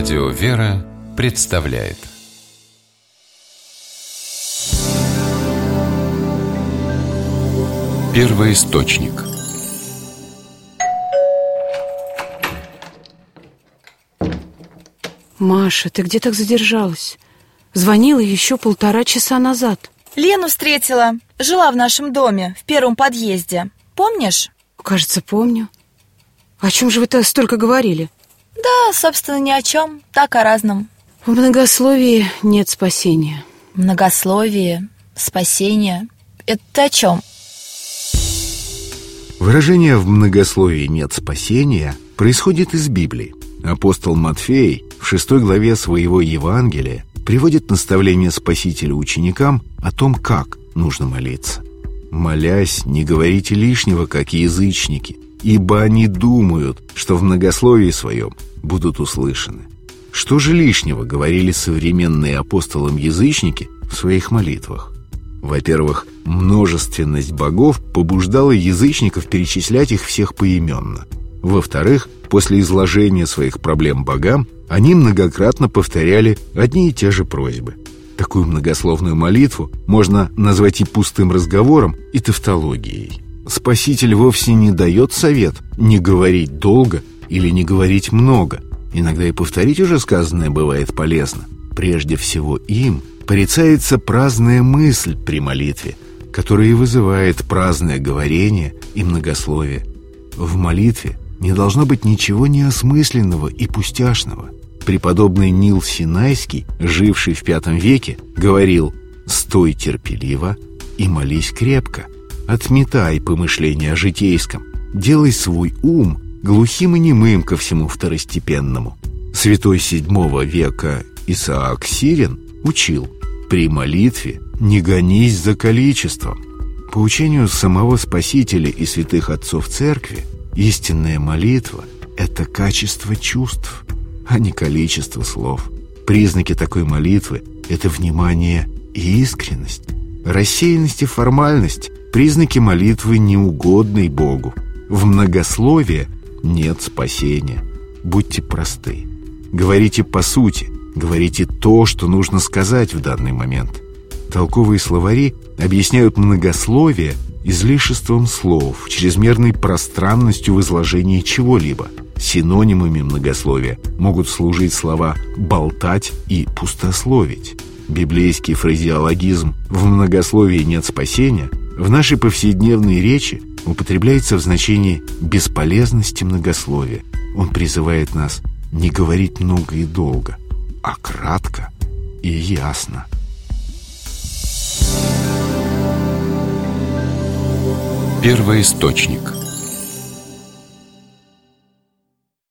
Радио «Вера» представляет Первый источник Маша, ты где так задержалась? Звонила еще полтора часа назад Лену встретила. Жила в нашем доме, в первом подъезде. Помнишь? Кажется, помню О чем же вы-то столько говорили? Да, собственно, ни о чем. Так о разном. В многословии нет спасения Многословие, спасение. Это ты о чем? Выражение «в многословии нет спасения» происходит из Библии. Апостол Матфей в шестой главе своего Евангелия приводит наставление Спасителя ученикам о том, как нужно молиться. «Молясь, не говорите лишнего, как язычники, ибо они думают, что в многословии своем будут услышаны». Что же лишнего говорили современные апостолам язычники в своих молитвах? Во-первых, множественность богов побуждала язычников перечислять их всех поименно. Во-вторых, после изложения своих проблем богам, они многократно повторяли одни и те же просьбы. Такую многословную молитву можно назвать и пустым разговором, и тавтологией. Спаситель вовсе не дает совет не говорить долго или не говорить много. Иногда и повторить уже сказанное бывает полезно. Прежде всего им порицается праздная мысль при молитве, которая и вызывает праздное говорение и многословие. В молитве не должно быть ничего неосмысленного и пустяшного. Преподобный Нил Синайский, живший в V веке, говорил «Стой терпеливо и молись крепко, отметай помышления о житейском, делай свой ум глухим и немым ко всему второстепенному». Святой VII века Исаак Сирин учил «При молитве не гонись за количеством». По учению самого Спасителя и святых отцов Церкви, истинная молитва – это качество чувств, а не количество слов. Признаки такой молитвы – это внимание и искренность. Рассеянность и формальность – признаки молитвы, неугодной Богу. В многословии нет спасения. Будьте просты. Говорите по сути, говорите то, что нужно сказать в данный момент. Толковые словари объясняют многословие излишеством слов, чрезмерной пространностью в изложении чего-либо. Синонимами многословия могут служить слова «болтать» и «пустословить». Библейский фразеологизм «в многословии нет спасения» в нашей повседневной речи употребляется в значении бесполезности многословия. Он призывает нас не говорить много и долго, а кратко и ясно. Первый источник